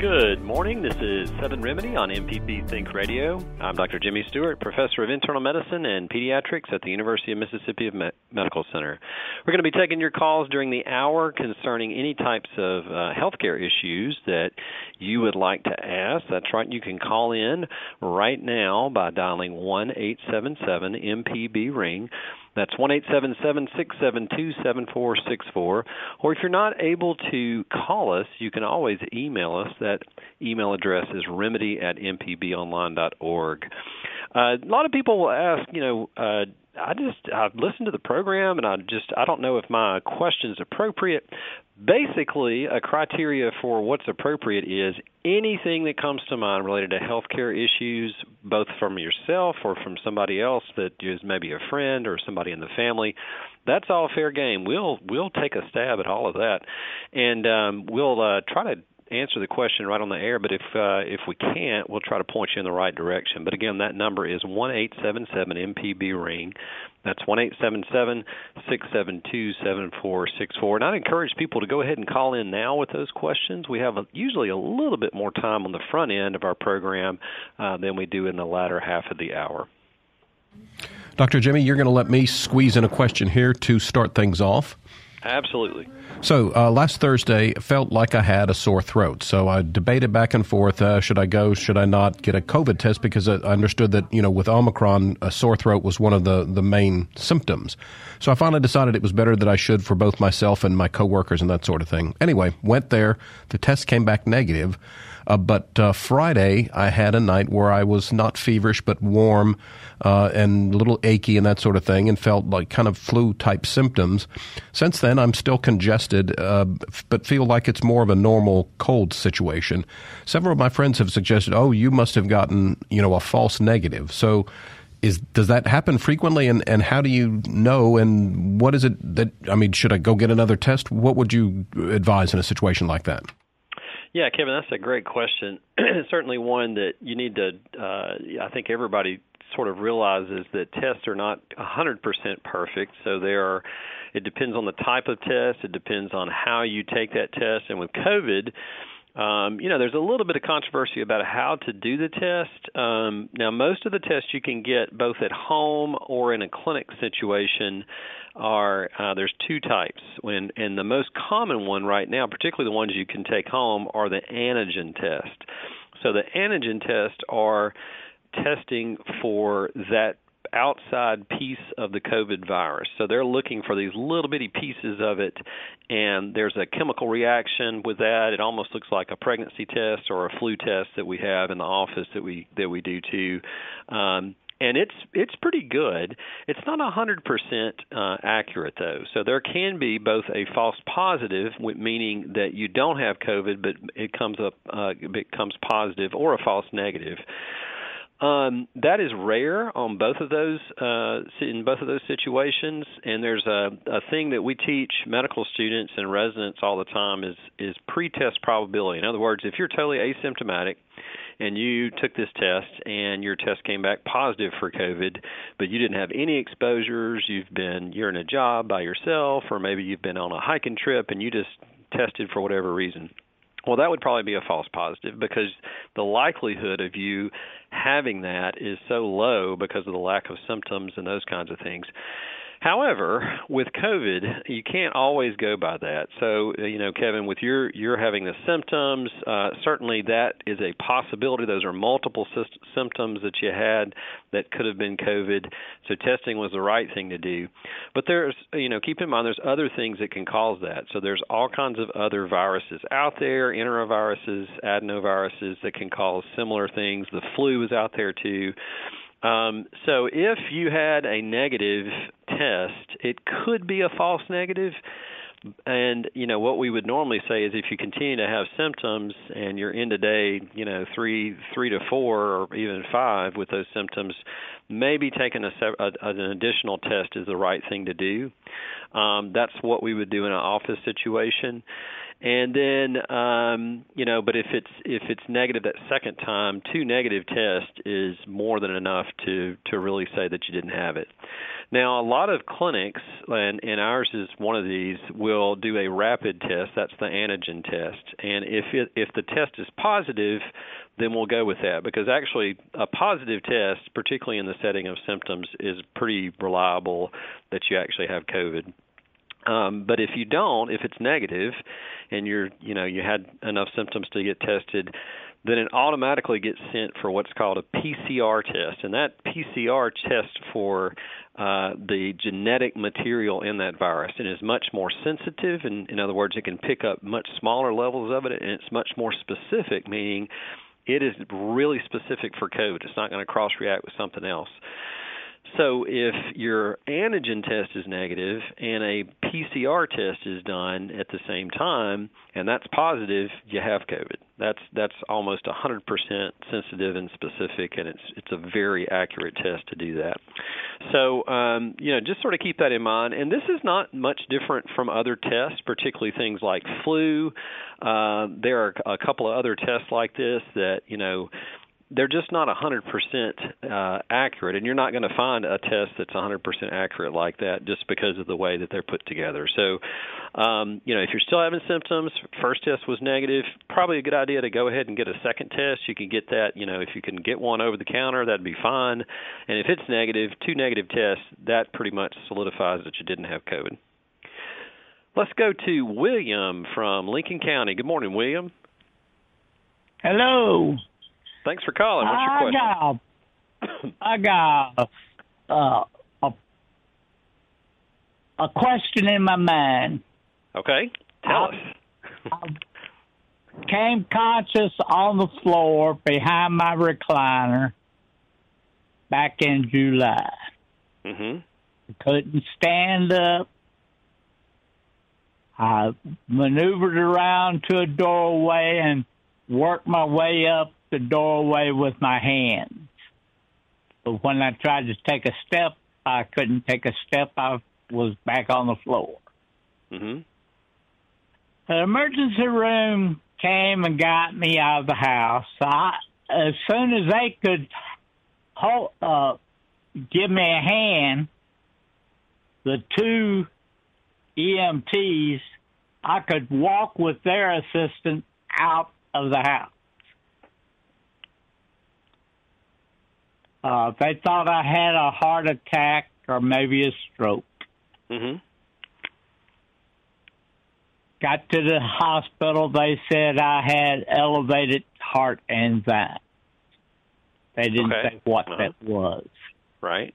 Good morning. This is Southern Remedy on MPB Think Radio. I'm Dr. Jimmy Stewart, professor of internal medicine and pediatrics at the University of Mississippi Me- Medical Center. We're going to be taking your calls during the hour concerning any types of uh, healthcare issues that you would like to ask. That's right. You can call in right now by dialing one eight seven seven MPB ring. That's one eight seven seven six seven two seven four six four. Or if you're not able to call us, you can always email us. That email address is remedy at mpbonline.org. Uh, a lot of people will ask, you know, uh, I just I've listened to the program and I just I don't know if my question is appropriate. Basically, a criteria for what's appropriate is anything that comes to mind related to healthcare issues, both from yourself or from somebody else that is maybe a friend or somebody in the family. That's all fair game. We'll we'll take a stab at all of that, and um, we'll uh, try to answer the question right on the air, but if uh, if we can't, we'll try to point you in the right direction. But again, that number is one eight seven seven MPB ring. That's one eight seven seven six seven two seven four six four. And I'd encourage people to go ahead and call in now with those questions. We have a, usually a little bit more time on the front end of our program uh, than we do in the latter half of the hour. Dr. Jimmy, you're going to let me squeeze in a question here to start things off. Absolutely. So uh, last Thursday, felt like I had a sore throat. So I debated back and forth: uh, should I go? Should I not get a COVID test? Because I understood that you know with Omicron, a sore throat was one of the the main symptoms. So I finally decided it was better that I should for both myself and my coworkers and that sort of thing. Anyway, went there. The test came back negative. Uh, but uh, Friday, I had a night where I was not feverish, but warm uh, and a little achy and that sort of thing, and felt like kind of flu type symptoms. Since then, I'm still congested, uh, but feel like it's more of a normal cold situation. Several of my friends have suggested, "Oh, you must have gotten you know a false negative." So is does that happen frequently and, and how do you know and what is it that I mean should I go get another test what would you advise in a situation like that yeah, Kevin, that's a great question. Certainly one that you need to. Uh, I think everybody sort of realizes that tests are not 100% perfect. So there are. It depends on the type of test. It depends on how you take that test. And with COVID, um, you know, there's a little bit of controversy about how to do the test. Um, now, most of the tests you can get both at home or in a clinic situation are uh, there's two types. When and the most common one right now, particularly the ones you can take home, are the antigen test. So the antigen tests are testing for that outside piece of the COVID virus. So they're looking for these little bitty pieces of it, and there's a chemical reaction with that. It almost looks like a pregnancy test or a flu test that we have in the office that we that we do too. Um, and it's it's pretty good. It's not a hundred percent uh, accurate though, so there can be both a false positive, meaning that you don't have COVID, but it comes up uh, it comes positive, or a false negative. Um, that is rare on both of those uh, in both of those situations, and there's a, a thing that we teach medical students and residents all the time is is pre-test probability. In other words, if you're totally asymptomatic and you took this test and your test came back positive for COVID, but you didn't have any exposures, you've been you're in a job by yourself, or maybe you've been on a hiking trip and you just tested for whatever reason well, that would probably be a false positive because the likelihood of you having that is so low because of the lack of symptoms and those kinds of things. However, with COVID, you can't always go by that. So, uh, you know, Kevin, with your you're having the symptoms, uh, certainly that is a possibility. Those are multiple sy- symptoms that you had that could have been COVID. So, testing was the right thing to do. But there's, you know, keep in mind there's other things that can cause that. So, there's all kinds of other viruses out there, enteroviruses, adenoviruses that can cause similar things. The flu is out there too. Um, so if you had a negative test, it could be a false negative. And you know what we would normally say is if you continue to have symptoms and you're in today, you know three three to four or even five with those symptoms, maybe taking a, a an additional test is the right thing to do. Um, that's what we would do in an office situation and then um, you know but if it's if it's negative that second time two negative tests is more than enough to to really say that you didn't have it. Now a lot of clinics and, and ours is one of these will do a rapid test. That's the antigen test. And if it, if the test is positive then we'll go with that. Because actually a positive test particularly in the setting of symptoms is pretty reliable that you actually have covid um, but if you don't, if it's negative, and you're, you know, you had enough symptoms to get tested, then it automatically gets sent for what's called a PCR test, and that PCR test for uh, the genetic material in that virus and is much more sensitive. And in other words, it can pick up much smaller levels of it, and it's much more specific, meaning it is really specific for COVID. It's not going to cross react with something else. So if your antigen test is negative and a PCR test is done at the same time and that's positive, you have COVID. That's that's almost 100% sensitive and specific, and it's it's a very accurate test to do that. So um, you know, just sort of keep that in mind. And this is not much different from other tests, particularly things like flu. Uh, there are a couple of other tests like this that you know they're just not 100% uh, accurate, and you're not going to find a test that's 100% accurate like that just because of the way that they're put together. So, um, you know, if you're still having symptoms, first test was negative, probably a good idea to go ahead and get a second test. You can get that, you know, if you can get one over the counter, that'd be fine. And if it's negative, two negative tests, that pretty much solidifies that you didn't have COVID. Let's go to William from Lincoln County. Good morning, William. Hello. Thanks for calling. What's your question? I got, I got uh, a, a question in my mind. Okay, tell I, us. I came conscious on the floor behind my recliner back in July. Mm-hmm. Couldn't stand up. I maneuvered around to a doorway and worked my way up the doorway with my hands. But when I tried to take a step, I couldn't take a step. I was back on the floor. Mm-hmm. The emergency room came and got me out of the house. I, as soon as they could hold, uh, give me a hand, the two EMTs, I could walk with their assistant out of the house. Uh, they thought I had a heart attack or maybe a stroke. Mm-hmm. Got to the hospital. They said I had elevated heart enzyme. They didn't Okay. say what Uh-huh. that was. Right.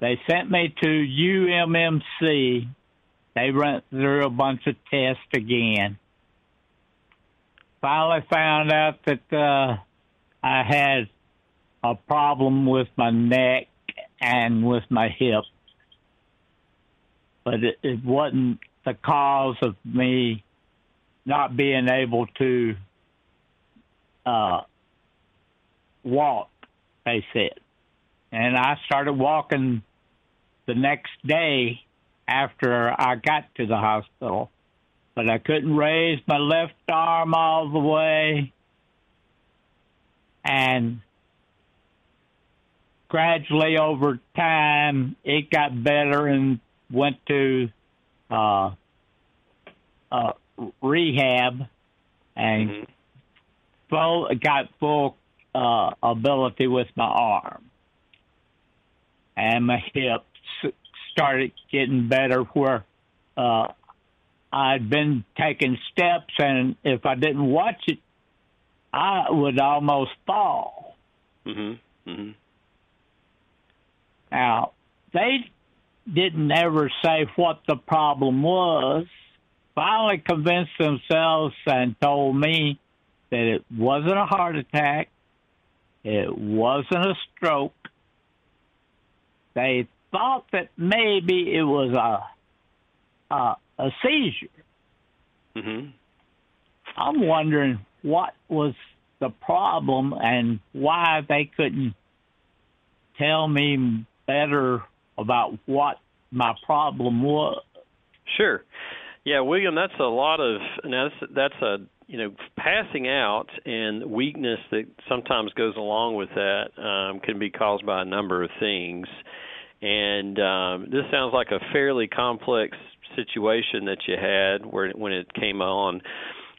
They sent me to UMMC. They went through a bunch of tests again. Finally found out that uh, I had a problem with my neck and with my hip. But it, it wasn't the cause of me not being able to uh, walk, they said. And I started walking the next day after I got to the hospital. But I couldn't raise my left arm all the way. And gradually over time, it got better and went to uh, uh, rehab and Mhm. full got full uh, ability with my arm and my hip s- started getting better where uh, I'd been taking steps, and if I didn't watch it, I would almost fall. Mhm. Mhm. Now, they didn't ever say what the problem was. Finally convinced themselves and told me that it wasn't a heart attack, it wasn't a stroke. They thought that maybe it was a a, a seizure. Mhm. I'm wondering what was the problem and why they couldn't tell me better about what my problem was. Sure. Yeah, William, that's a lot of now that's, that's a you know passing out and weakness that sometimes goes along with that um, can be caused by a number of things. And um, this sounds like a fairly complex situation that you had where when it came on.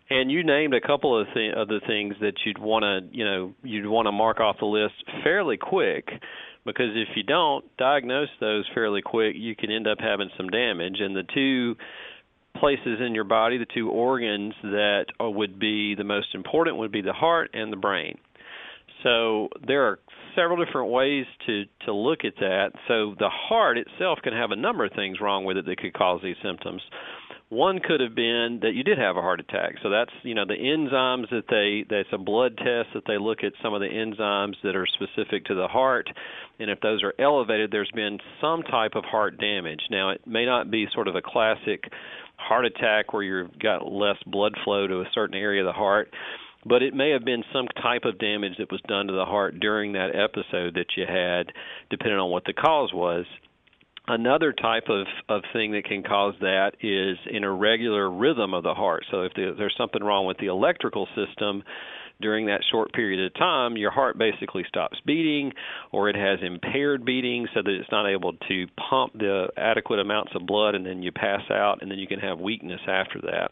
And you named a couple of th- other things that you'd want to, you know, you'd want to mark off the list fairly quick, because if you don't diagnose those fairly quick, you can end up having some damage. And the two places in your body, the two organs that would be the most important would be the heart and the brain. So there are several different ways to to look at that. So the heart itself can have a number of things wrong with it that could cause these symptoms. One could have been that you did have a heart attack. So that's you know the enzymes that they that's a blood test that they look at some of the enzymes that are specific to the heart, and if those are elevated, there's been some type of heart damage. Now it may not be sort of a classic heart attack where you've got less blood flow to a certain area of the heart but it may have been some type of damage that was done to the heart during that episode that you had, depending on what the cause was. Another type of, of thing that can cause that is an irregular rhythm of the heart. So if there's something wrong with the electrical system during that short period of time, your heart basically stops beating or it has impaired beating so that it's not able to pump the adequate amounts of blood and then you pass out and then you can have weakness after that.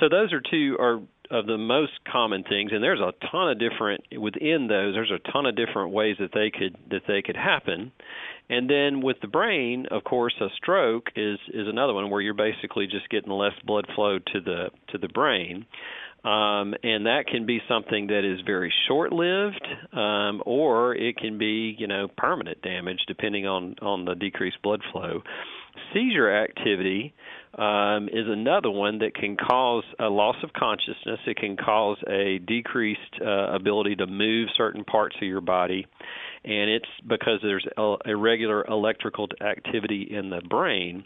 So those are two are of the most common things and there's a ton of different within those there's a ton of different ways that they could that they could happen and then with the brain of course a stroke is is another one where you're basically just getting less blood flow to the to the brain um, and that can be something that is very short-lived, um, or it can be, you know, permanent damage depending on on the decreased blood flow. Seizure activity um, is another one that can cause a loss of consciousness. It can cause a decreased uh, ability to move certain parts of your body, and it's because there's a, irregular electrical activity in the brain.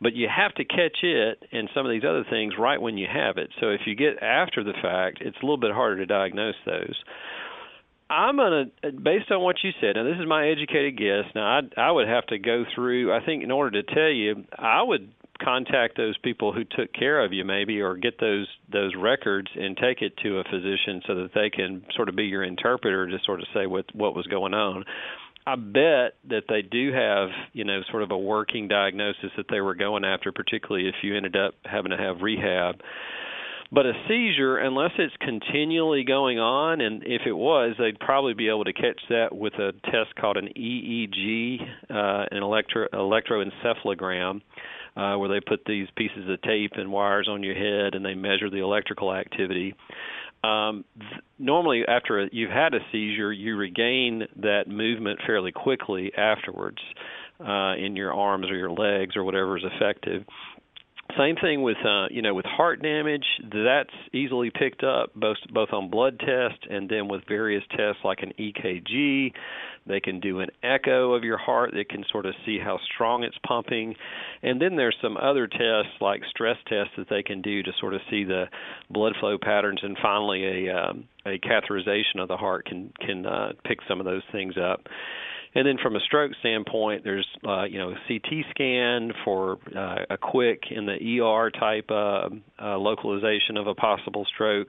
But you have to catch it and some of these other things right when you have it. So if you get after the fact, it's a little bit harder to diagnose those. I'm gonna, based on what you said. Now, this is my educated guess. Now, I I would have to go through. I think in order to tell you, I would contact those people who took care of you maybe or get those those records and take it to a physician so that they can sort of be your interpreter to sort of say what what was going on I bet that they do have, you know, sort of a working diagnosis that they were going after, particularly if you ended up having to have rehab. But a seizure, unless it's continually going on, and if it was, they'd probably be able to catch that with a test called an EEG, uh, an electro electroencephalogram uh, where they put these pieces of tape and wires on your head and they measure the electrical activity. Um, th- normally, after a, you've had a seizure, you regain that movement fairly quickly afterwards uh, in your arms or your legs or whatever is effective. Same thing with uh, you know with heart damage. That's easily picked up both both on blood test and then with various tests like an EKG. They can do an echo of your heart. They can sort of see how strong it's pumping, and then there's some other tests like stress tests that they can do to sort of see the blood flow patterns. And finally, a um, a catheterization of the heart can can uh, pick some of those things up. And then from a stroke standpoint, there's uh, you know CT scan for uh, a quick in the ER type uh, uh, localization of a possible stroke,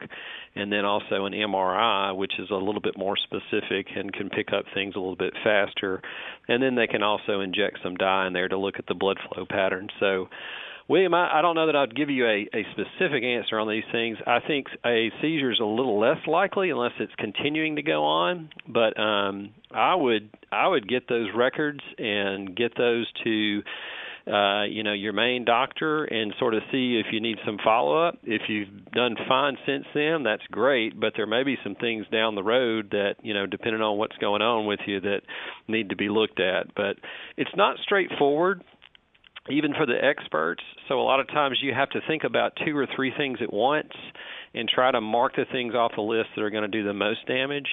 and then also an MRI, which is a little bit more specific and can pick up things a little bit faster. And then they can also inject some dye in there to look at the blood flow pattern. So William, I, I don't know that I'd give you a, a specific answer on these things. I think a seizure is a little less likely unless it's continuing to go on. But um, I would I would get those records and get those to uh, you know your main doctor and sort of see if you need some follow up. If you've done fine since then, that's great. But there may be some things down the road that you know, depending on what's going on with you, that need to be looked at. But it's not straightforward even for the experts. So a lot of times you have to think about two or three things at once and try to mark the things off the list that are going to do the most damage.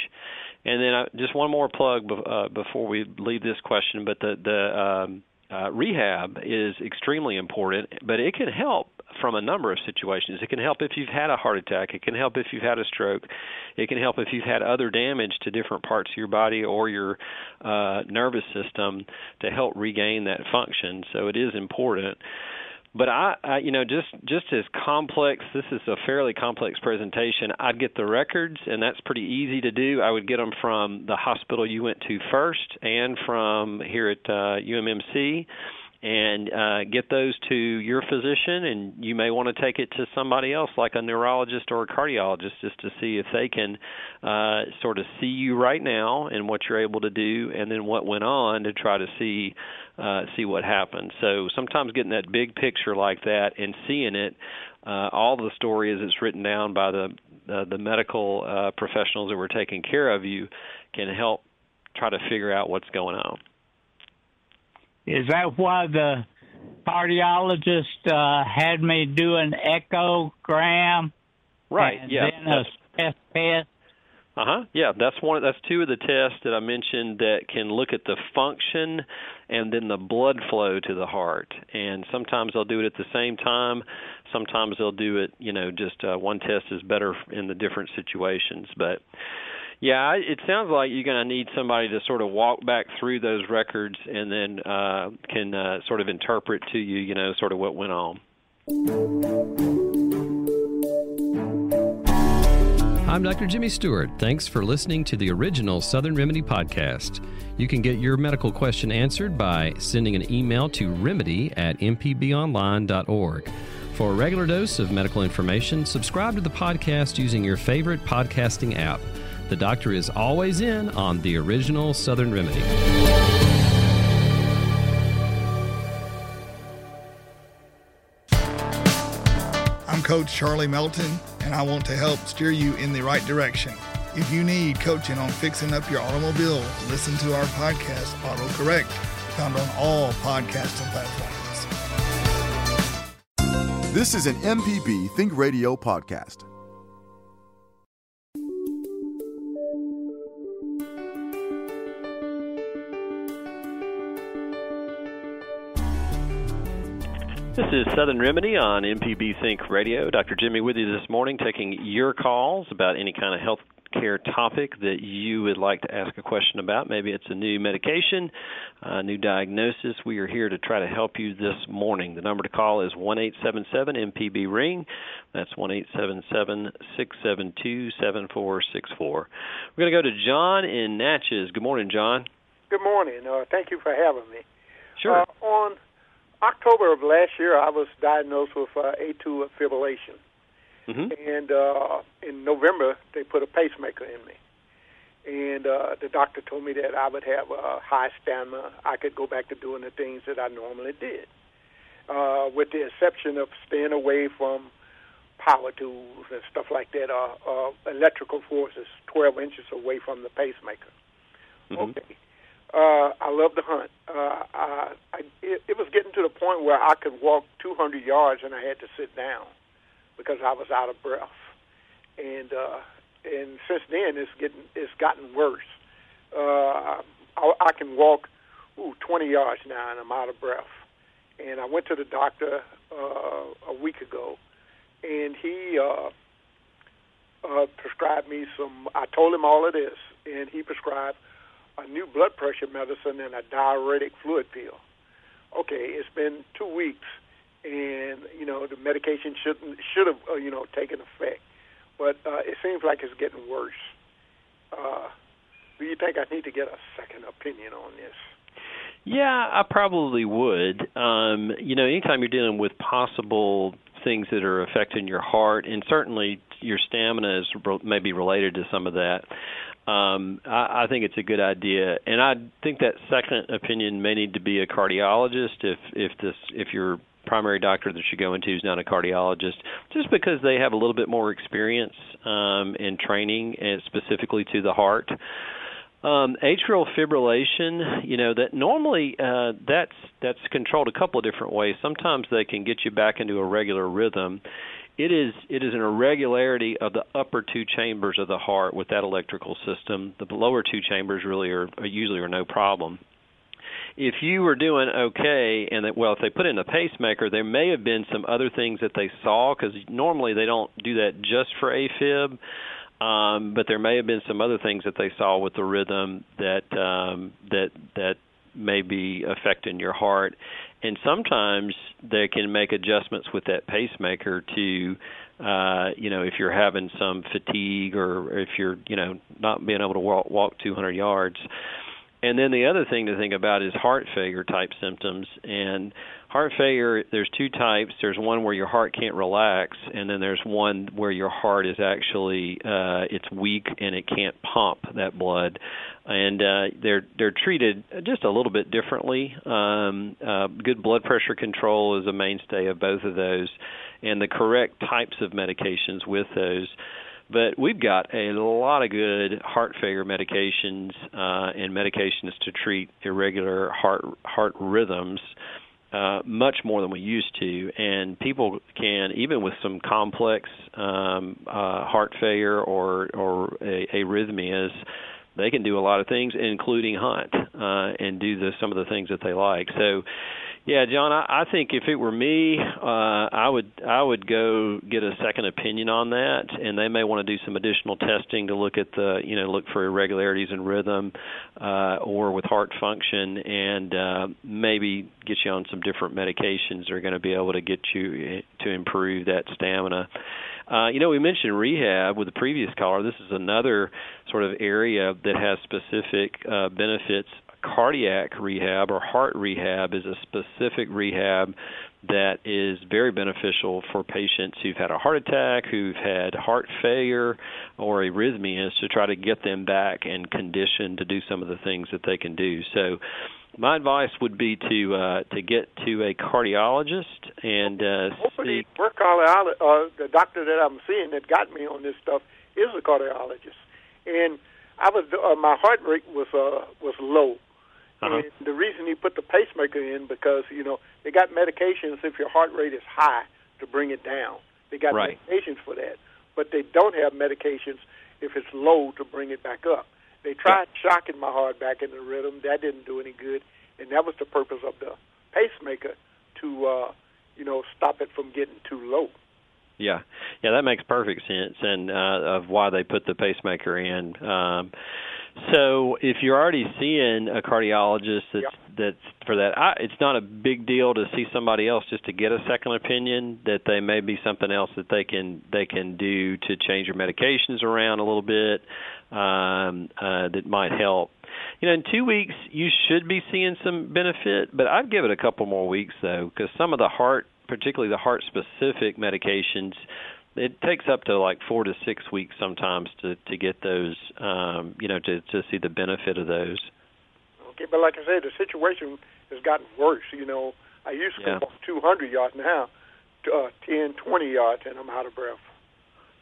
And then uh, just one more plug uh, before we leave this question, but the the um, uh, rehab is extremely important, but it can help from a number of situations. It can help if you've had a heart attack. It can help if you've had a stroke. It can help if you've had other damage to different parts of your body or your uh, nervous system to help regain that function. So it is important but I, I you know just just as complex this is a fairly complex presentation. I'd get the records and that's pretty easy to do. I would get them from the hospital you went to first and from here at uh, ummc and uh, get those to your physician, and you may want to take it to somebody else, like a neurologist or a cardiologist, just to see if they can uh, sort of see you right now and what you're able to do, and then what went on to try to see uh, see what happened. So sometimes getting that big picture like that and seeing it, uh, all the story as it's written down by the uh, the medical uh, professionals that were taking care of you, can help try to figure out what's going on. Is that why the cardiologist uh, had me do an echogram? Right. And yeah. Then a chest test. Uh huh. Yeah, that's one. That's two of the tests that I mentioned that can look at the function and then the blood flow to the heart. And sometimes they'll do it at the same time. Sometimes they'll do it. You know, just uh, one test is better in the different situations. But yeah, it sounds like you're going to need somebody to sort of walk back through those records and then uh, can uh, sort of interpret to you, you know, sort of what went on. I'm Dr. Jimmy Stewart. Thanks for listening to the original Southern Remedy podcast. You can get your medical question answered by sending an email to remedy at mpbonline.org. For a regular dose of medical information, subscribe to the podcast using your favorite podcasting app. The doctor is always in on the original Southern Remedy. I'm Coach Charlie Melton, and I want to help steer you in the right direction. If you need coaching on fixing up your automobile, listen to our podcast, AutoCorrect, found on all podcasting platforms. This is an MPB Think Radio podcast. This is Southern Remedy on MPB Think Radio. Dr. Jimmy with you this morning, taking your calls about any kind of health care topic that you would like to ask a question about. Maybe it's a new medication, a new diagnosis. We are here to try to help you this morning. The number to call is one eight seven seven MPB ring. That's one eight seven seven six seven two seven four six four. We're going to go to John in Natchez. Good morning, John. Good morning. Uh, thank you for having me. Sure. Uh, on October of last year, I was diagnosed with uh, atrial fibrillation. Mm-hmm. And uh, in November, they put a pacemaker in me. And uh, the doctor told me that I would have a high stamina. I could go back to doing the things that I normally did, uh, with the exception of staying away from power tools and stuff like that, uh, uh, electrical forces 12 inches away from the pacemaker. Mm-hmm. Okay. Uh, I love to hunt. Uh, I, I, it, it was getting to the point where I could walk 200 yards and I had to sit down because I was out of breath. And uh, and since then, it's getting it's gotten worse. Uh, I, I can walk ooh, 20 yards now and I'm out of breath. And I went to the doctor uh, a week ago, and he uh, uh, prescribed me some. I told him all of this, and he prescribed a new blood pressure medicine and a diuretic fluid pill. Okay, it's been two weeks, and you know the medication shouldn't should have uh, you know taken effect, but uh, it seems like it's getting worse. Uh, do you think I need to get a second opinion on this? Yeah, I probably would. Um, you know, anytime you're dealing with possible things that are affecting your heart, and certainly your stamina is re- maybe related to some of that. Um, I, I think it's a good idea, and I think that second opinion may need to be a cardiologist if if this if your primary doctor that you go into is not a cardiologist, just because they have a little bit more experience um, in training and specifically to the heart. Um, atrial fibrillation, you know, that normally uh, that's that's controlled a couple of different ways. Sometimes they can get you back into a regular rhythm. It is it is an irregularity of the upper two chambers of the heart with that electrical system. The lower two chambers really are, are usually are no problem if you were doing okay and that well if they put in a pacemaker there may have been some other things that they saw because normally they don't do that just for afib um, but there may have been some other things that they saw with the rhythm that um, that that may be affecting your heart. And sometimes they can make adjustments with that pacemaker to, uh, you know, if you're having some fatigue or if you're, you know, not being able to walk, walk 200 yards. And then the other thing to think about is heart failure type symptoms. And heart failure, there's two types. There's one where your heart can't relax, and then there's one where your heart is actually uh, it's weak and it can't pump that blood. And uh, they're they're treated just a little bit differently. Um, uh, good blood pressure control is a mainstay of both of those, and the correct types of medications with those. But we've got a lot of good heart failure medications uh, and medications to treat irregular heart heart rhythms. Uh, much more than we used to, and people can even with some complex um, uh, heart failure or or a, arrhythmias, they can do a lot of things, including hunt uh, and do the some of the things that they like. So yeah, John, I, I think if it were me, uh, I would I would go get a second opinion on that, and they may want to do some additional testing to look at the you know look for irregularities in rhythm, uh, or with heart function, and uh, maybe get you on some different medications that are going to be able to get you to improve that stamina. Uh, you know, we mentioned rehab with the previous caller. This is another sort of area that has specific uh, benefits cardiac rehab or heart rehab is a specific rehab that is very beneficial for patients who've had a heart attack, who've had heart failure or arrhythmias to try to get them back and conditioned to do some of the things that they can do. So my advice would be to uh, to get to a cardiologist and uh, hopefully see. Work cardiologist, uh, the doctor that I'm seeing that got me on this stuff is a cardiologist, and I was uh, my heart rate was uh, was low, uh-huh. And the reason he put the pacemaker in because you know they got medications if your heart rate is high to bring it down. They got right. medications for that, but they don't have medications if it's low to bring it back up. They tried yeah. shocking my heart back into rhythm. That didn't do any good, and that was the purpose of the pacemaker to uh, you know stop it from getting too low. Yeah, yeah, that makes perfect sense, and uh, of why they put the pacemaker in. Um, so if you're already seeing a cardiologist that's yep. that's for that, I, it's not a big deal to see somebody else just to get a second opinion. That they may be something else that they can they can do to change your medications around a little bit um, uh, that might help. You know, in two weeks you should be seeing some benefit, but I'd give it a couple more weeks though, because some of the heart, particularly the heart specific medications it takes up to like four to six weeks sometimes to to get those um you know to to see the benefit of those. Okay but like i said the situation has gotten worse you know. I used to yeah. go 200 yards now uh 10 20 yards and i'm out of breath.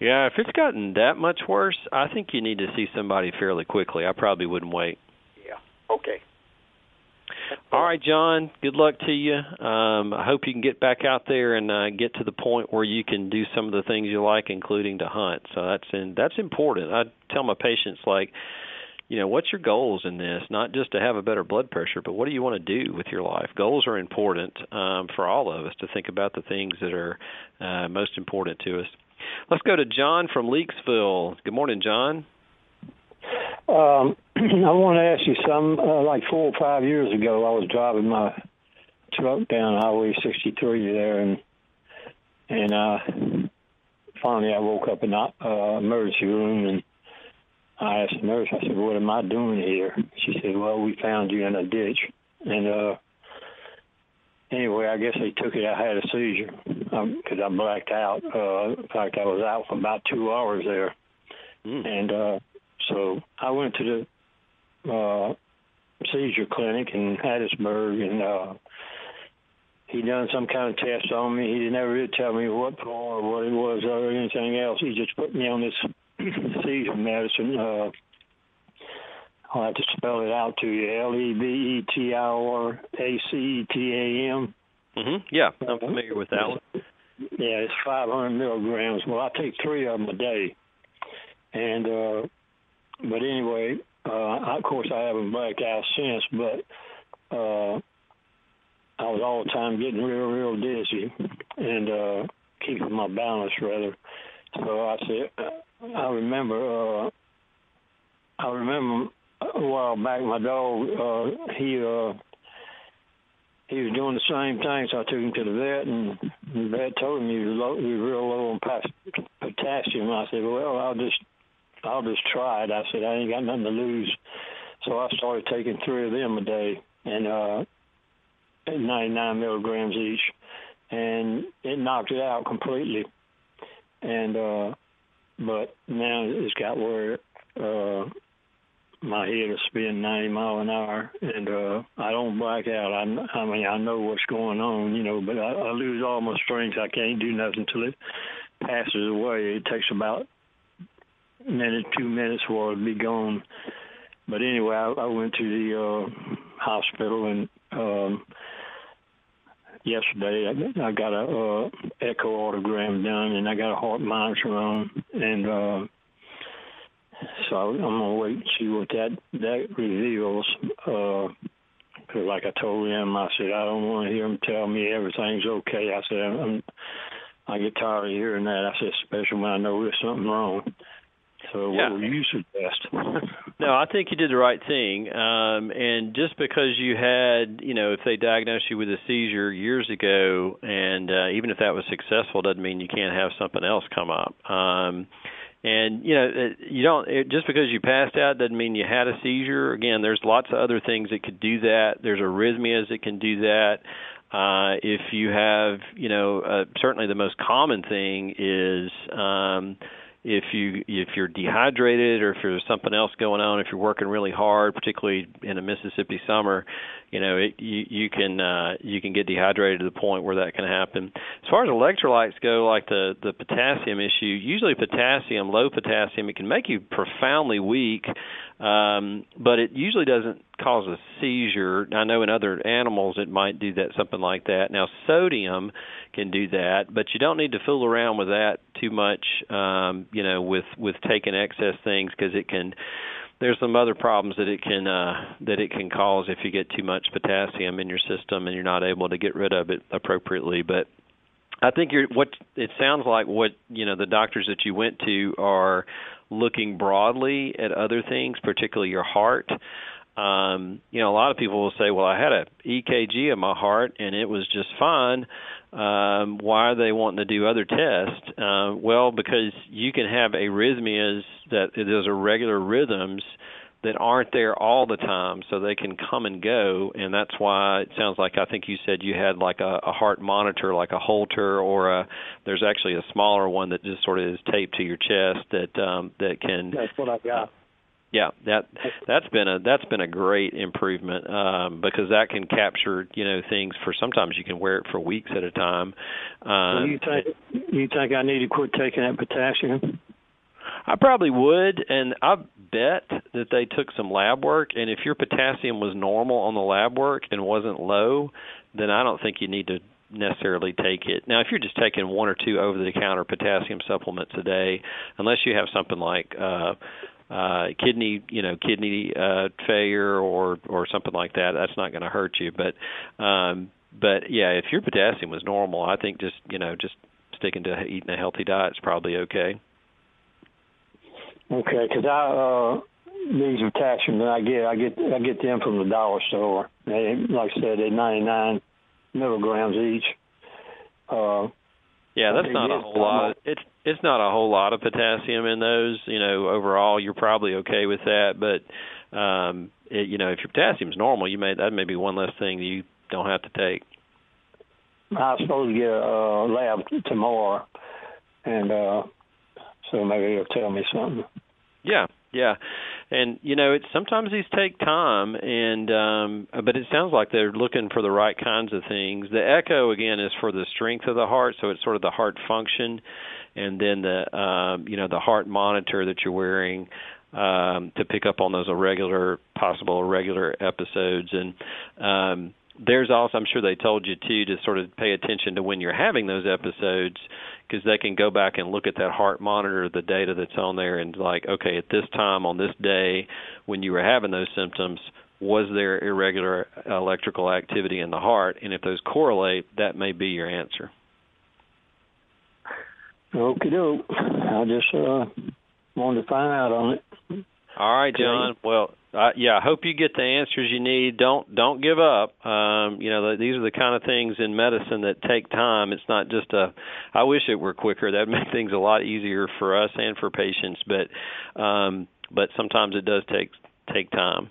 Yeah if it's gotten that much worse i think you need to see somebody fairly quickly. I probably wouldn't wait. Yeah okay all right, John. Good luck to you. Um, I hope you can get back out there and uh, get to the point where you can do some of the things you like, including to hunt. So that's in, that's important. I tell my patients like, you know, what's your goals in this? Not just to have a better blood pressure, but what do you want to do with your life? Goals are important um, for all of us to think about the things that are uh, most important to us. Let's go to John from Leakesville. Good morning, John. Um, I want to ask you some. Uh, like four or five years ago, I was driving my truck down Highway 63 there, and and uh, finally I woke up in the uh, emergency room, and I asked the nurse. I said, "What am I doing here?" She said, "Well, we found you in a ditch." and uh, anyway, I guess they took it. I had a seizure because um, I blacked out. Uh, in fact, I was out for about two hours there, mm. and uh, so I went to the uh, seizure clinic in Hattiesburg, and uh, he done some kind of test on me. He didn't ever really tell me what for or what it was or anything else. He just put me on this seizure medicine. Uh, I'll have to spell it out to you. L E V E T I R A C E T A M. Mhm. Yeah, I'm familiar with that one. Yeah, it's 500 milligrams. Well, I take three of them a day, and uh, but anyway, uh, of course I haven't blacked out since, but uh, I was all the time getting real, real dizzy and uh, keeping my balance rather. So I said, I remember, uh, I remember a while back, my dog, uh, he uh, he was doing the same thing, so I took him to the vet, and the vet told him he was, low, he was real low on potassium. I said, well, I'll just I'll just try it. I said, I ain't got nothing to lose. So I started taking three of them a day, and uh, 99 milligrams each, and it knocked it out completely. And uh, but now it's got where uh, my head is spinning 90 mile an hour, and uh, I don't black out. I, I mean, I know what's going on, you know, but I, I lose all my strength. I can't do nothing till it passes away. It takes about minute, two minutes it to be gone. But anyway, I, I went to the uh, hospital and um, yesterday I, I got a uh, echocardiogram done and I got a heart monitor on and. uh so I'm gonna wait and see what that that reveals. Uh, like I told him, I said I don't want to hear him tell me everything's okay. I said I'm, I get tired of hearing that. I said especially when I know there's something wrong. So yeah. what would you suggest? no, I think you did the right thing. Um, and just because you had, you know, if they diagnosed you with a seizure years ago, and uh, even if that was successful, doesn't mean you can't have something else come up. Um, and you know, you don't it, just because you passed out doesn't mean you had a seizure. Again, there's lots of other things that could do that. There's arrhythmias that can do that. Uh, if you have, you know, uh, certainly the most common thing is um, if you if you're dehydrated or if there's something else going on, if you're working really hard, particularly in a Mississippi summer, you know it, you you can uh, you can get dehydrated to the point where that can happen. As far as electrolytes go, like the the potassium issue, usually potassium, low potassium, it can make you profoundly weak, um, but it usually doesn't cause a seizure. I know in other animals it might do that something like that. Now sodium can do that, but you don't need to fool around with that too much. Um, you know, with with taking excess things because it can. There's some other problems that it can uh, that it can cause if you get too much potassium in your system and you're not able to get rid of it appropriately. But I think you're what it sounds like what you know the doctors that you went to are looking broadly at other things, particularly your heart. Um, you know, a lot of people will say, "Well, I had a EKG of my heart and it was just fine." Um, why are they wanting to do other tests? Uh, well, because you can have arrhythmias that those are regular rhythms that aren't there all the time, so they can come and go, and that's why it sounds like I think you said you had like a, a heart monitor, like a Holter, or a there's actually a smaller one that just sort of is taped to your chest that um, that can. That's what I got yeah that that's been a that's been a great improvement um because that can capture you know things for sometimes you can wear it for weeks at a time um you think you think i need to quit taking that potassium i probably would and i bet that they took some lab work and if your potassium was normal on the lab work and wasn't low then i don't think you need to necessarily take it. Now, if you're just taking one or two over the counter potassium supplements a day, unless you have something like uh uh, kidney, you know, kidney uh, failure or or something like that, that's not going to hurt you. But um, but yeah, if your potassium was normal, I think just you know just sticking to eating a healthy diet is probably okay. Okay, because I uh, these potassium that I get, I get I get them from the dollar store. They, like I said, they're 99 milligrams each. Uh, yeah, that's not a whole lot. It's it's not a whole lot of potassium in those. You know, overall, you're probably okay with that. But um, it, you know, if your potassium's normal, you may that may be one less thing you don't have to take. I'm supposed to get a uh, lab tomorrow, and uh, so maybe he'll tell me something. Yeah, yeah, and you know, it sometimes these take time, and um, but it sounds like they're looking for the right kinds of things. The echo again is for the strength of the heart, so it's sort of the heart function, and then the um, you know the heart monitor that you're wearing um, to pick up on those irregular, possible irregular episodes, and um, there's also I'm sure they told you too to sort of pay attention to when you're having those episodes because they can go back and look at that heart monitor, the data that's on there, and like, okay, at this time on this day when you were having those symptoms, was there irregular electrical activity in the heart? And if those correlate, that may be your answer. Okay, doke. I just uh, wanted to find out on it. All right, John. Well, uh, yeah, I hope you get the answers you need. Don't don't give up. Um, you know, these are the kind of things in medicine that take time. It's not just a. I wish it were quicker. That would make things a lot easier for us and for patients. But um, but sometimes it does take take time.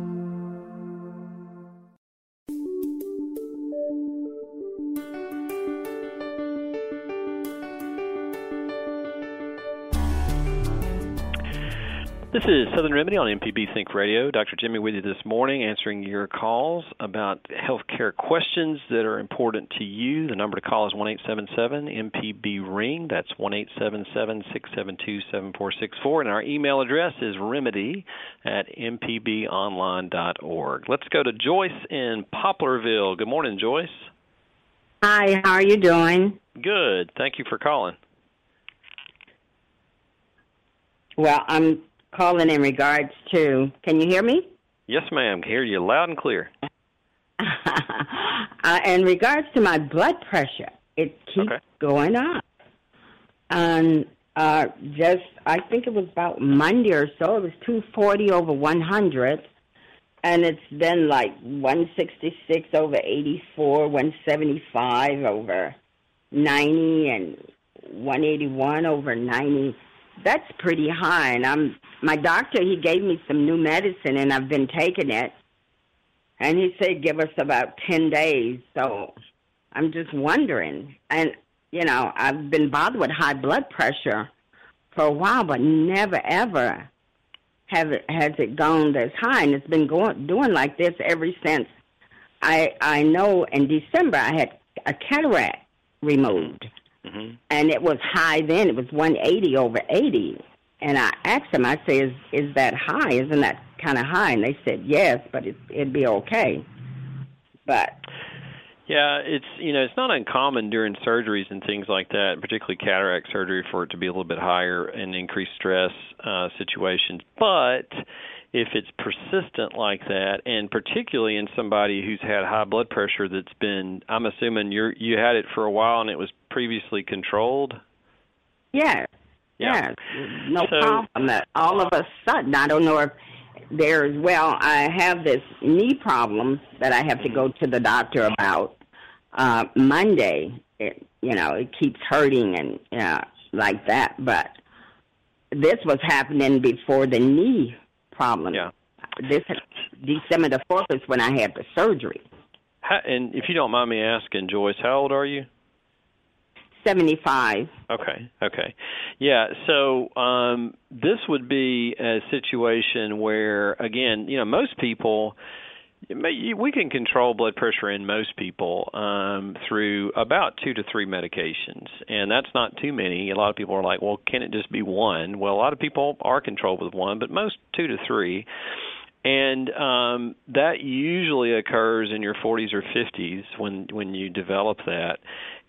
This is Southern Remedy on MPB Think Radio. Dr. Jimmy with you this morning answering your calls about healthcare questions that are important to you. The number to call is 1-877 MPB ring. That's 1-877-672-7464 and our email address is remedy at mpbonline.org. Let's go to Joyce in Poplarville. Good morning, Joyce. Hi, how are you doing? Good. Thank you for calling. Well, I'm calling in regards to. Can you hear me? Yes, ma'am. Can hear you loud and clear. uh, in regards to my blood pressure, it keeps Okay. going up. And uh, just, I think it was about Monday or so, it was 240 over 100. And it's been like 166 over 84, 175 over 90, and 181 over 90 that's pretty high. And i'm my doctor he gave me some new medicine and i've been taking it. And he said give us about ten days. So i'm just wondering. And you know i've been bothered with high blood pressure for a while but never ever have it has it gone this high. And it's been going doing like this ever since i i know in december i had a cataract removed Mm-hmm. and it was high then. It was 180 over 80. And I asked them, I said, is, is that high? Isn't that kind of high? And they said, yes, but it, it'd be okay. But Yeah, it's you know it's not uncommon during surgeries and things like that, particularly cataract surgery, for it to be a little bit higher in increased stress uh, situations. But if it's persistent like that, and particularly in somebody who's had high blood pressure that's been, I'm assuming you you had it for a while and it was previously controlled. yeah, Yeah. yeah, no So- problem. That all of a sudden, I don't know if there's, well, I have this knee problem that I have to go to the doctor about uh, Monday. It, you know, it keeps hurting and uh, like that. But this was happening before the knee problem. Yeah. This December the fourth is when I had the surgery. How, and if you don't mind me asking, Joyce, how old are you? Seventy-five. Okay, okay. Yeah, so um this would be a situation where again, you know, most people We can control blood pressure in most people um, through about two to three medications, and that's not too many. A lot of people are like, "Well, can it just be one?" Well, a lot of people are controlled with one, but most two to three and um, that usually occurs in your 40s or 50s when when you develop that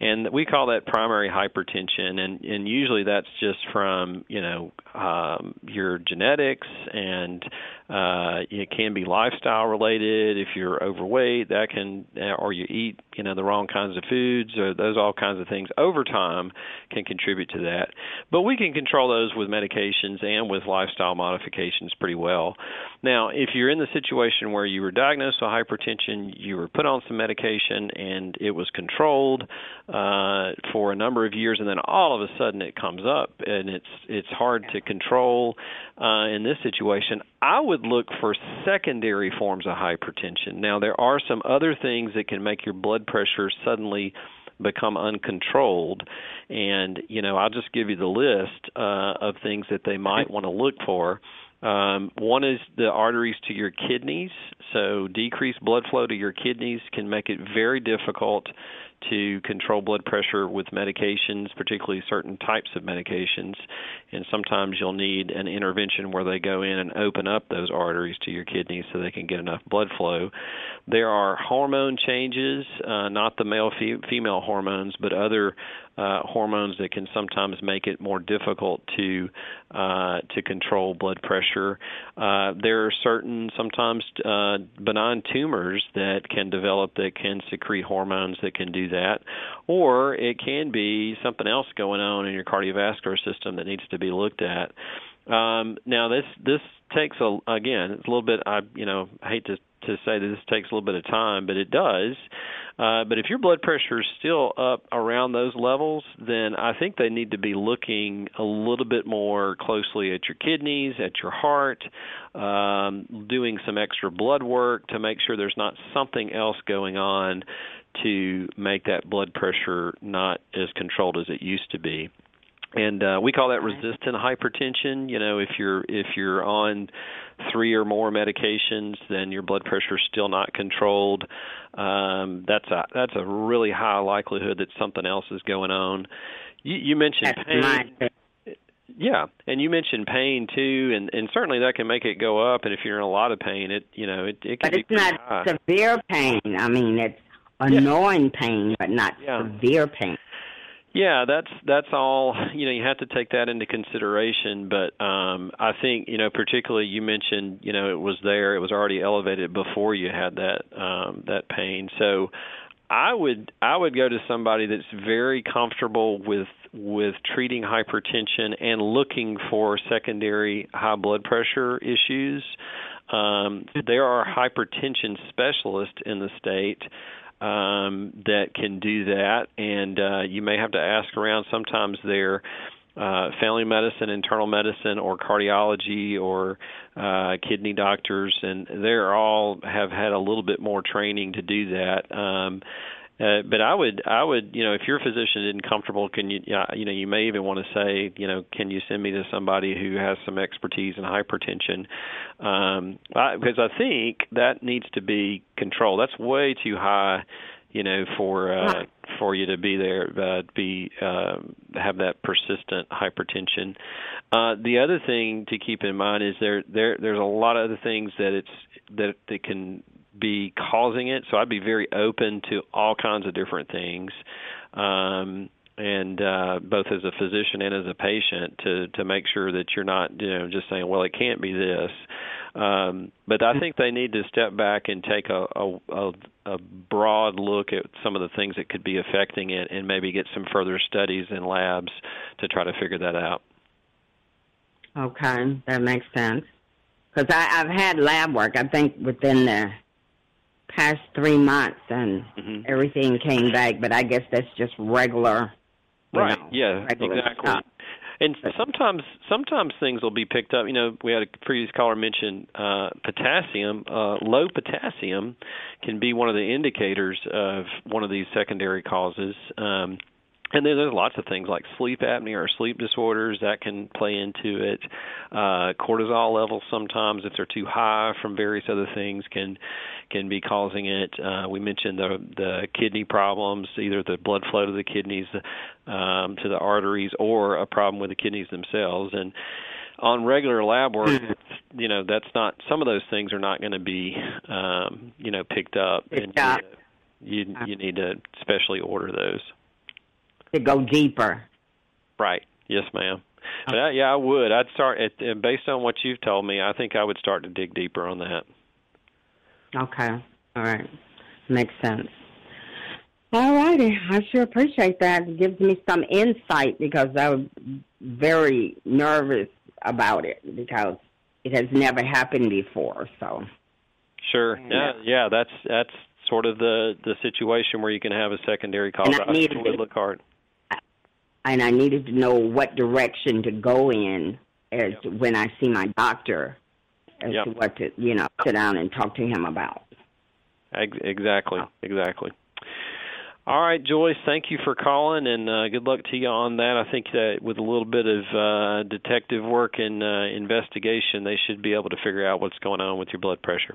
and we call that primary hypertension and and usually that's just from you know um your genetics and uh it can be lifestyle related if you're overweight that can or you eat you know the wrong kinds of foods or those all kinds of things over time can contribute to that but we can control those with medications and with lifestyle modifications pretty well now if you're in the situation where you were diagnosed with hypertension you were put on some medication and it was controlled uh, for a number of years, and then all of a sudden it comes up, and it's it's hard to control. Uh, in this situation, I would look for secondary forms of hypertension. Now, there are some other things that can make your blood pressure suddenly become uncontrolled and you know i'll just give you the list uh, of things that they might want to look for um, one is the arteries to your kidneys. So, decreased blood flow to your kidneys can make it very difficult to control blood pressure with medications, particularly certain types of medications. And sometimes you'll need an intervention where they go in and open up those arteries to your kidneys so they can get enough blood flow. There are hormone changes, uh, not the male female hormones, but other uh, hormones that can sometimes make it more difficult to uh, to control blood pressure. Uh, there are certain sometimes uh, benign tumors that can develop that can secrete hormones that can do that, or it can be something else going on in your cardiovascular system that needs to be looked at. Um, now this this takes a again it's a little bit I you know hate to to say that this takes a little bit of time, but it does. Uh, but if your blood pressure is still up around those levels, then I think they need to be looking a little bit more closely at your kidneys, at your heart, um, doing some extra blood work to make sure there's not something else going on to make that blood pressure not as controlled as it used to be and uh, we call that resistant hypertension. You know, if you're if you're on three or more medications, then your blood pressure is still not controlled. Um, that's a that's a really high likelihood that something else is going on. You, you mentioned pain. Yeah, and you mentioned pain too, and and certainly that can make it go up. And if you're in a lot of pain, it you know it it can but it's not high. severe pain. I mean, it's annoying pain, but not Yeah. severe pain. Yeah, that's that's all. You know, you have to take that into consideration. But um, I think you know, particularly you mentioned, you know, it was there. It was already elevated before you had that um, that pain. So I would I would go to somebody that's very comfortable with with treating hypertension and looking for secondary high blood pressure issues. Um, there are hypertension specialists in the state um, that can do that, and uh, you may have to ask around. Sometimes they're uh, family medicine, internal medicine, or cardiology, or uh, kidney doctors, and they're all have had a little bit more training to do that. Um, uh, but I would, I would, you know, if your physician isn't comfortable, can you, you know, you may even want to say, you know, can you send me to somebody who has some expertise in hypertension? Um, I, because I think that needs to be controlled. That's way too high, you know, for uh, for you to be there, uh, be uh, have that persistent hypertension. Uh, the other thing to keep in mind is there there there's a lot of other things that it's that that can be causing it. So I'd be very open to all kinds of different things. Um, and uh, both as a physician and as a patient to to make sure that you're not you know just saying well it can't be this um, but I think they need to step back and take a, a, a, a broad look at some of the things that could be affecting it and maybe get some further studies in labs to try to figure that out. Okay, that makes sense. Because I've had lab work, I think, within the past three months, and Mm-hmm. everything came back. But I guess that's just regular. Right. know, yeah. regular Exactly. stuff. And sometimes sometimes things will be picked up. You know, we had a previous caller mention uh, potassium. Uh, low potassium can be one of the indicators of one of these secondary causes. Um, and then there's lots of things like sleep apnea or sleep disorders that can play into it. Uh, cortisol levels sometimes, if they're too high from various other things, can can be causing it. Uh, we mentioned the the kidney problems, either the blood flow to the kidneys, um, to the arteries, or a problem with the kidneys themselves. And on regular lab work, mm-hmm. you know that's not. Some of those things are not going to be, um, you know, picked up. And, up. You you need to specially order those to go deeper. Right. Yes, ma'am. Uh, but I, yeah, I would. I'd start at based on what you've told me. I think I would start to dig deeper on that. Okay. All right. Makes sense. All righty. I sure appreciate that. It gives me some insight because I was very nervous about it because it has never happened before. So. Sure. Mm-hmm. Yeah. Yeah. That's that's sort of the the situation where you can have a secondary cause. And I, I would look hard and I needed to know what direction to go in as yep. when I see my doctor as yep. to what to you know sit down and talk to him about. Exactly, exactly. All right, Joyce, thank you for calling, and uh, good luck to you on that. I think that with a little bit of uh, detective work and uh, investigation, they should be able to figure out what's going on with your blood pressure.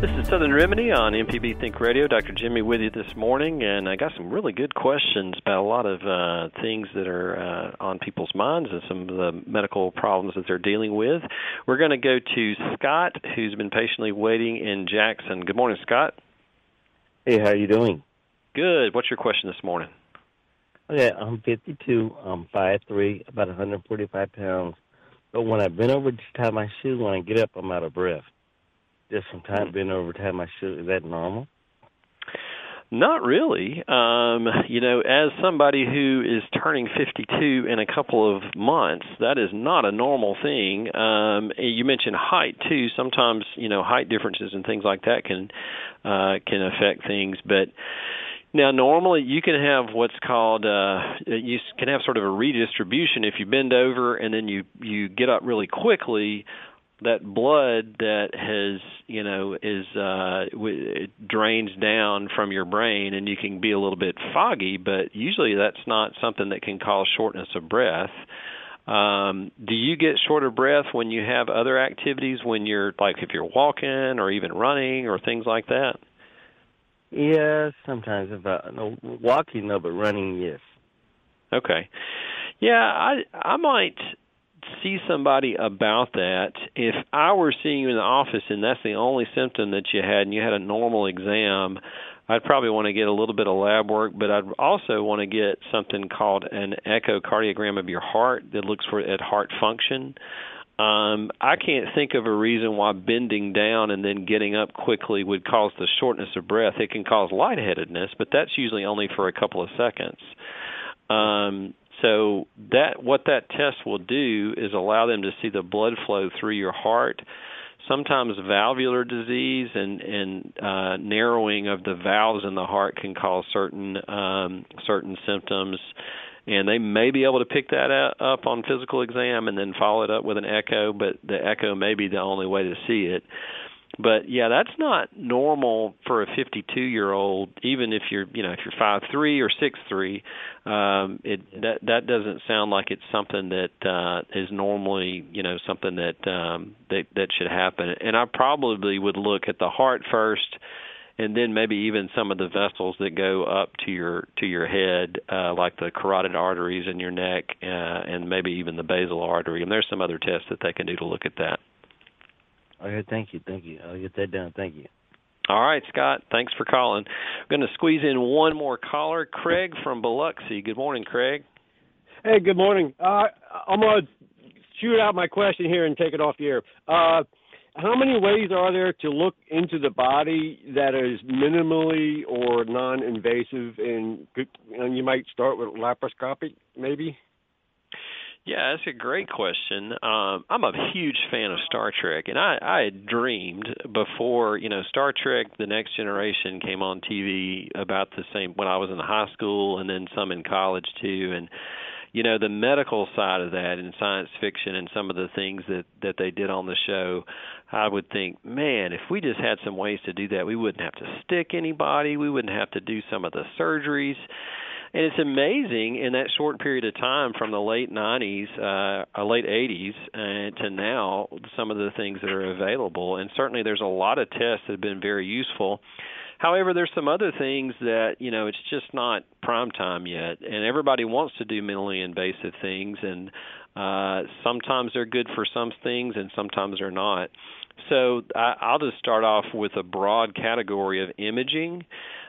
This is Southern Remedy on MPB Think Radio. Dr. Jimmy with you this morning, and I got some really good questions about a lot of uh, things that are uh, on people's minds and some of the medical problems that they're dealing with. We're going to go to Scott, who's been patiently waiting in Jackson. Good morning, Scott. Hey, how are you doing? Good. What's your question this morning? Okay, I'm 52. I'm 5'3", about 145 pounds. But when I bend over to tie my shoe, when I get up, I'm out of breath just some time been over time I should is that normal? Not really. Um, you know, as somebody who is turning 52 in a couple of months, that is not a normal thing. Um, you mentioned height too. Sometimes, you know, height differences and things like that can uh, can affect things, but now, normally you can have what's called uh, you can have sort of a redistribution if you bend over and then you you get up really quickly that blood that has you know is uh it drains down from your brain and you can be a little bit foggy but usually that's not something that can cause shortness of breath. Um do you get short of breath when you have other activities when you're like if you're walking or even running or things like that? Yeah sometimes about no walking no but running yes. Okay. Yeah i i might see somebody about that. If I were seeing you in the office and that's the only symptom that you had and you had a normal exam, I'd probably want to get a little bit of lab work, but I'd also want to get something called an echocardiogram of your heart that looks for at heart function. Um, I can't think of a reason why bending down and then getting up quickly would cause the shortness of breath. It can cause lightheadedness, but that's usually only for a couple of seconds. Um, so that what that test will do is allow them to see the blood flow through your heart. Sometimes valvular disease and and uh, narrowing of the valves in the heart can cause certain um, certain symptoms, and they may be able to pick that up on physical exam and then follow it up with an echo. But the echo may be the only way to see it but yeah, that's not normal for a 52 year old. Even if you're, you know, if you're five three or six three, um, it that that doesn't sound like it's something that uh, is normally, you know, something that um, that that should happen. And I probably would look at the heart first, and then maybe even some of the vessels that go up to your to your head, uh, like the carotid arteries in your neck, uh, and maybe even the basilar artery. And there's some other tests that they can do to look at that. Okay, thank you, thank you. I'll get that done. Thank you. All right, Scott. Thanks for calling. I'm going to squeeze in one more caller, Craig from Biloxi. Good morning, Craig. Hey, good morning. Uh, I'm going to shoot out my question here and take it off the air. Uh, how many ways are there to look into the body that is minimally or non-invasive, and, and you might start with laparoscopic, maybe? Yeah, that's a great question. Um, I'm a huge fan of Star Trek, and I, I had dreamed before, you know, Star Trek: The Next Generation came on TV about the same when I was in high school, and then some in college too, and you know the medical side of that and science fiction and some of the things that that they did on the show i would think man if we just had some ways to do that we wouldn't have to stick anybody. We wouldn't have to do some of the surgeries and it's amazing in that short period of time from the late 90s, uh, late 80s, uh, to now, some of the things that are available. And certainly, there's a lot of tests that have been very useful. However, there's some other things that you know it's just not prime time yet, and everybody wants to do minimally invasive things, and uh, sometimes they're good for some things, and sometimes they're not. So I, I'll just start off with a broad category of imaging.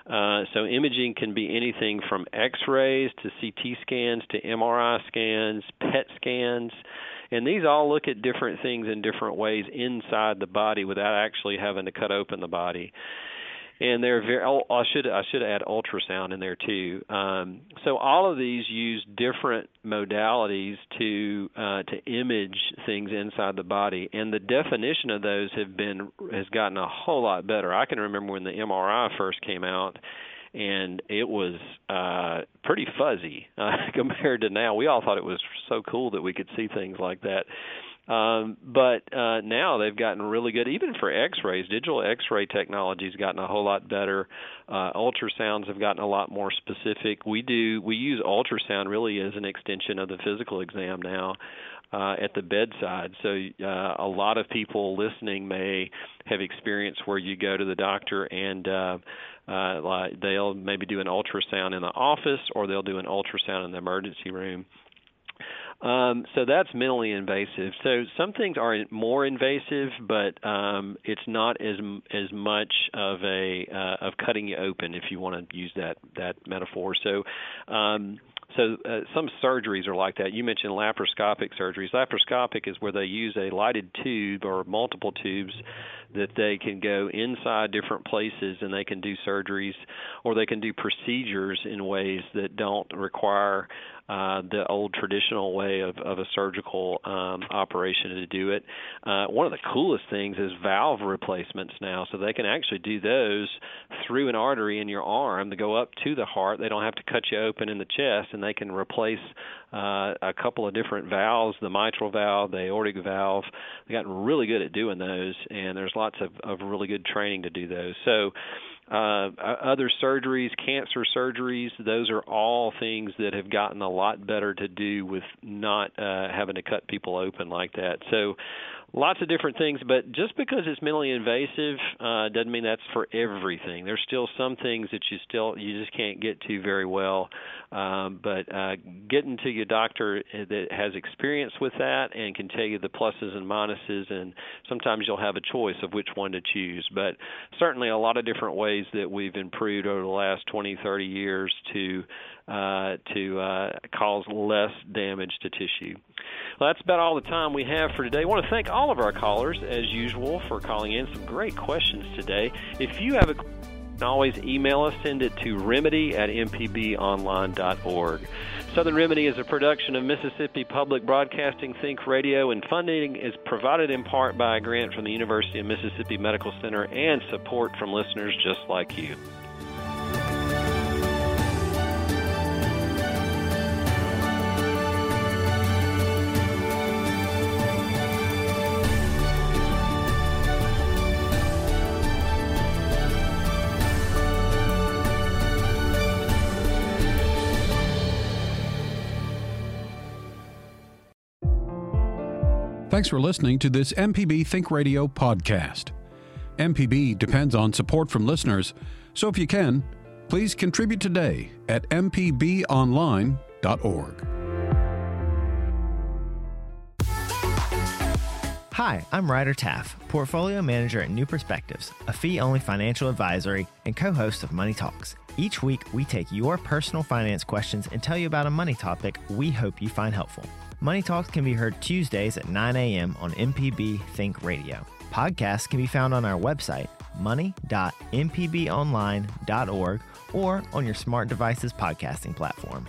Uh, so imaging can be anything from X-rays to CT scans to MRI scans, PET scans, and these all look at different things in different ways inside the body without actually having to cut open the body and they're very. Oh, I should I should add ultrasound in there too. Um, so all of these use different modalities to uh, to image things inside the body, and the definition of those have been has gotten a whole lot better. I can remember when the MRI first came out, and it was uh pretty fuzzy uh, compared to now. We all thought it was so cool that we could see things like that. Um, but uh, now they've gotten really good, even for X-rays. Digital X-ray technology has gotten a whole lot better. Uh, ultrasounds have gotten a lot more specific. We do we use ultrasound really as an extension of the physical exam now. Uh, at the bedside. So uh, a lot of people listening may have experienced where you go to the doctor and uh, uh, they'll maybe do an ultrasound in the office or they'll do an ultrasound in the emergency room. Um, so that's minimally invasive. So some things are more invasive, but um, it's not as as much of a uh, of cutting you open, if you want to use that that metaphor. So. Um, so uh, some surgeries are like that. You mentioned laparoscopic surgeries. Laparoscopic is where they use a lighted tube or multiple tubes that they can go inside different places and they can do surgeries or they can do procedures in ways that don't require uh, the old traditional way of, of a surgical um, operation to do it. Uh, one of the coolest things is valve replacements now, so they can actually do those through an artery in your arm to go up to the heart. They don't have to cut you open in the chest, and they can replace uh, a couple of different valves, the mitral valve, the aortic valve. They've gotten really good at doing those, and there's lots of, of really good training to do those. So uh, other surgeries, cancer surgeries, those are all things that have gotten a lot better to do with not uh, having to cut people open like that. So lots of different things, but just because it's minimally invasive uh, doesn't mean that's for everything. There's still some things that you still you just can't get to very well. Um, but uh, getting to your doctor that has experience with that and can tell you the pluses and minuses, and sometimes you'll have a choice of which one to choose. But certainly a lot of different ways that we've improved over the last 20, 30 years to uh, to uh, cause less damage to tissue. Well, that's about all the time we have for today. I want to thank all of our callers, as usual, for calling in. Some great questions today. If you have a always email us. Send it to remedy at mpbonline.org. Southern Remedy is a production of Mississippi Public Broadcasting Think Radio, and funding is provided in part by a grant from the University of Mississippi Medical Center and support from listeners just like you. Thanks for listening to this MPB Think Radio podcast. MPB depends on support from listeners, so if you can, please contribute today at mpbonline.org. Hi, I'm Ryder Taff, Portfolio Manager at New Perspectives, a fee only financial advisory and co host of Money Talks. Each week, we take your personal finance questions and tell you about a money topic we hope you find helpful. Money Talks can be heard Tuesdays at 9 a.m. on MPB Think Radio. Podcasts can be found on our website, money.mpbonline.org, or on your smart device's podcasting platform.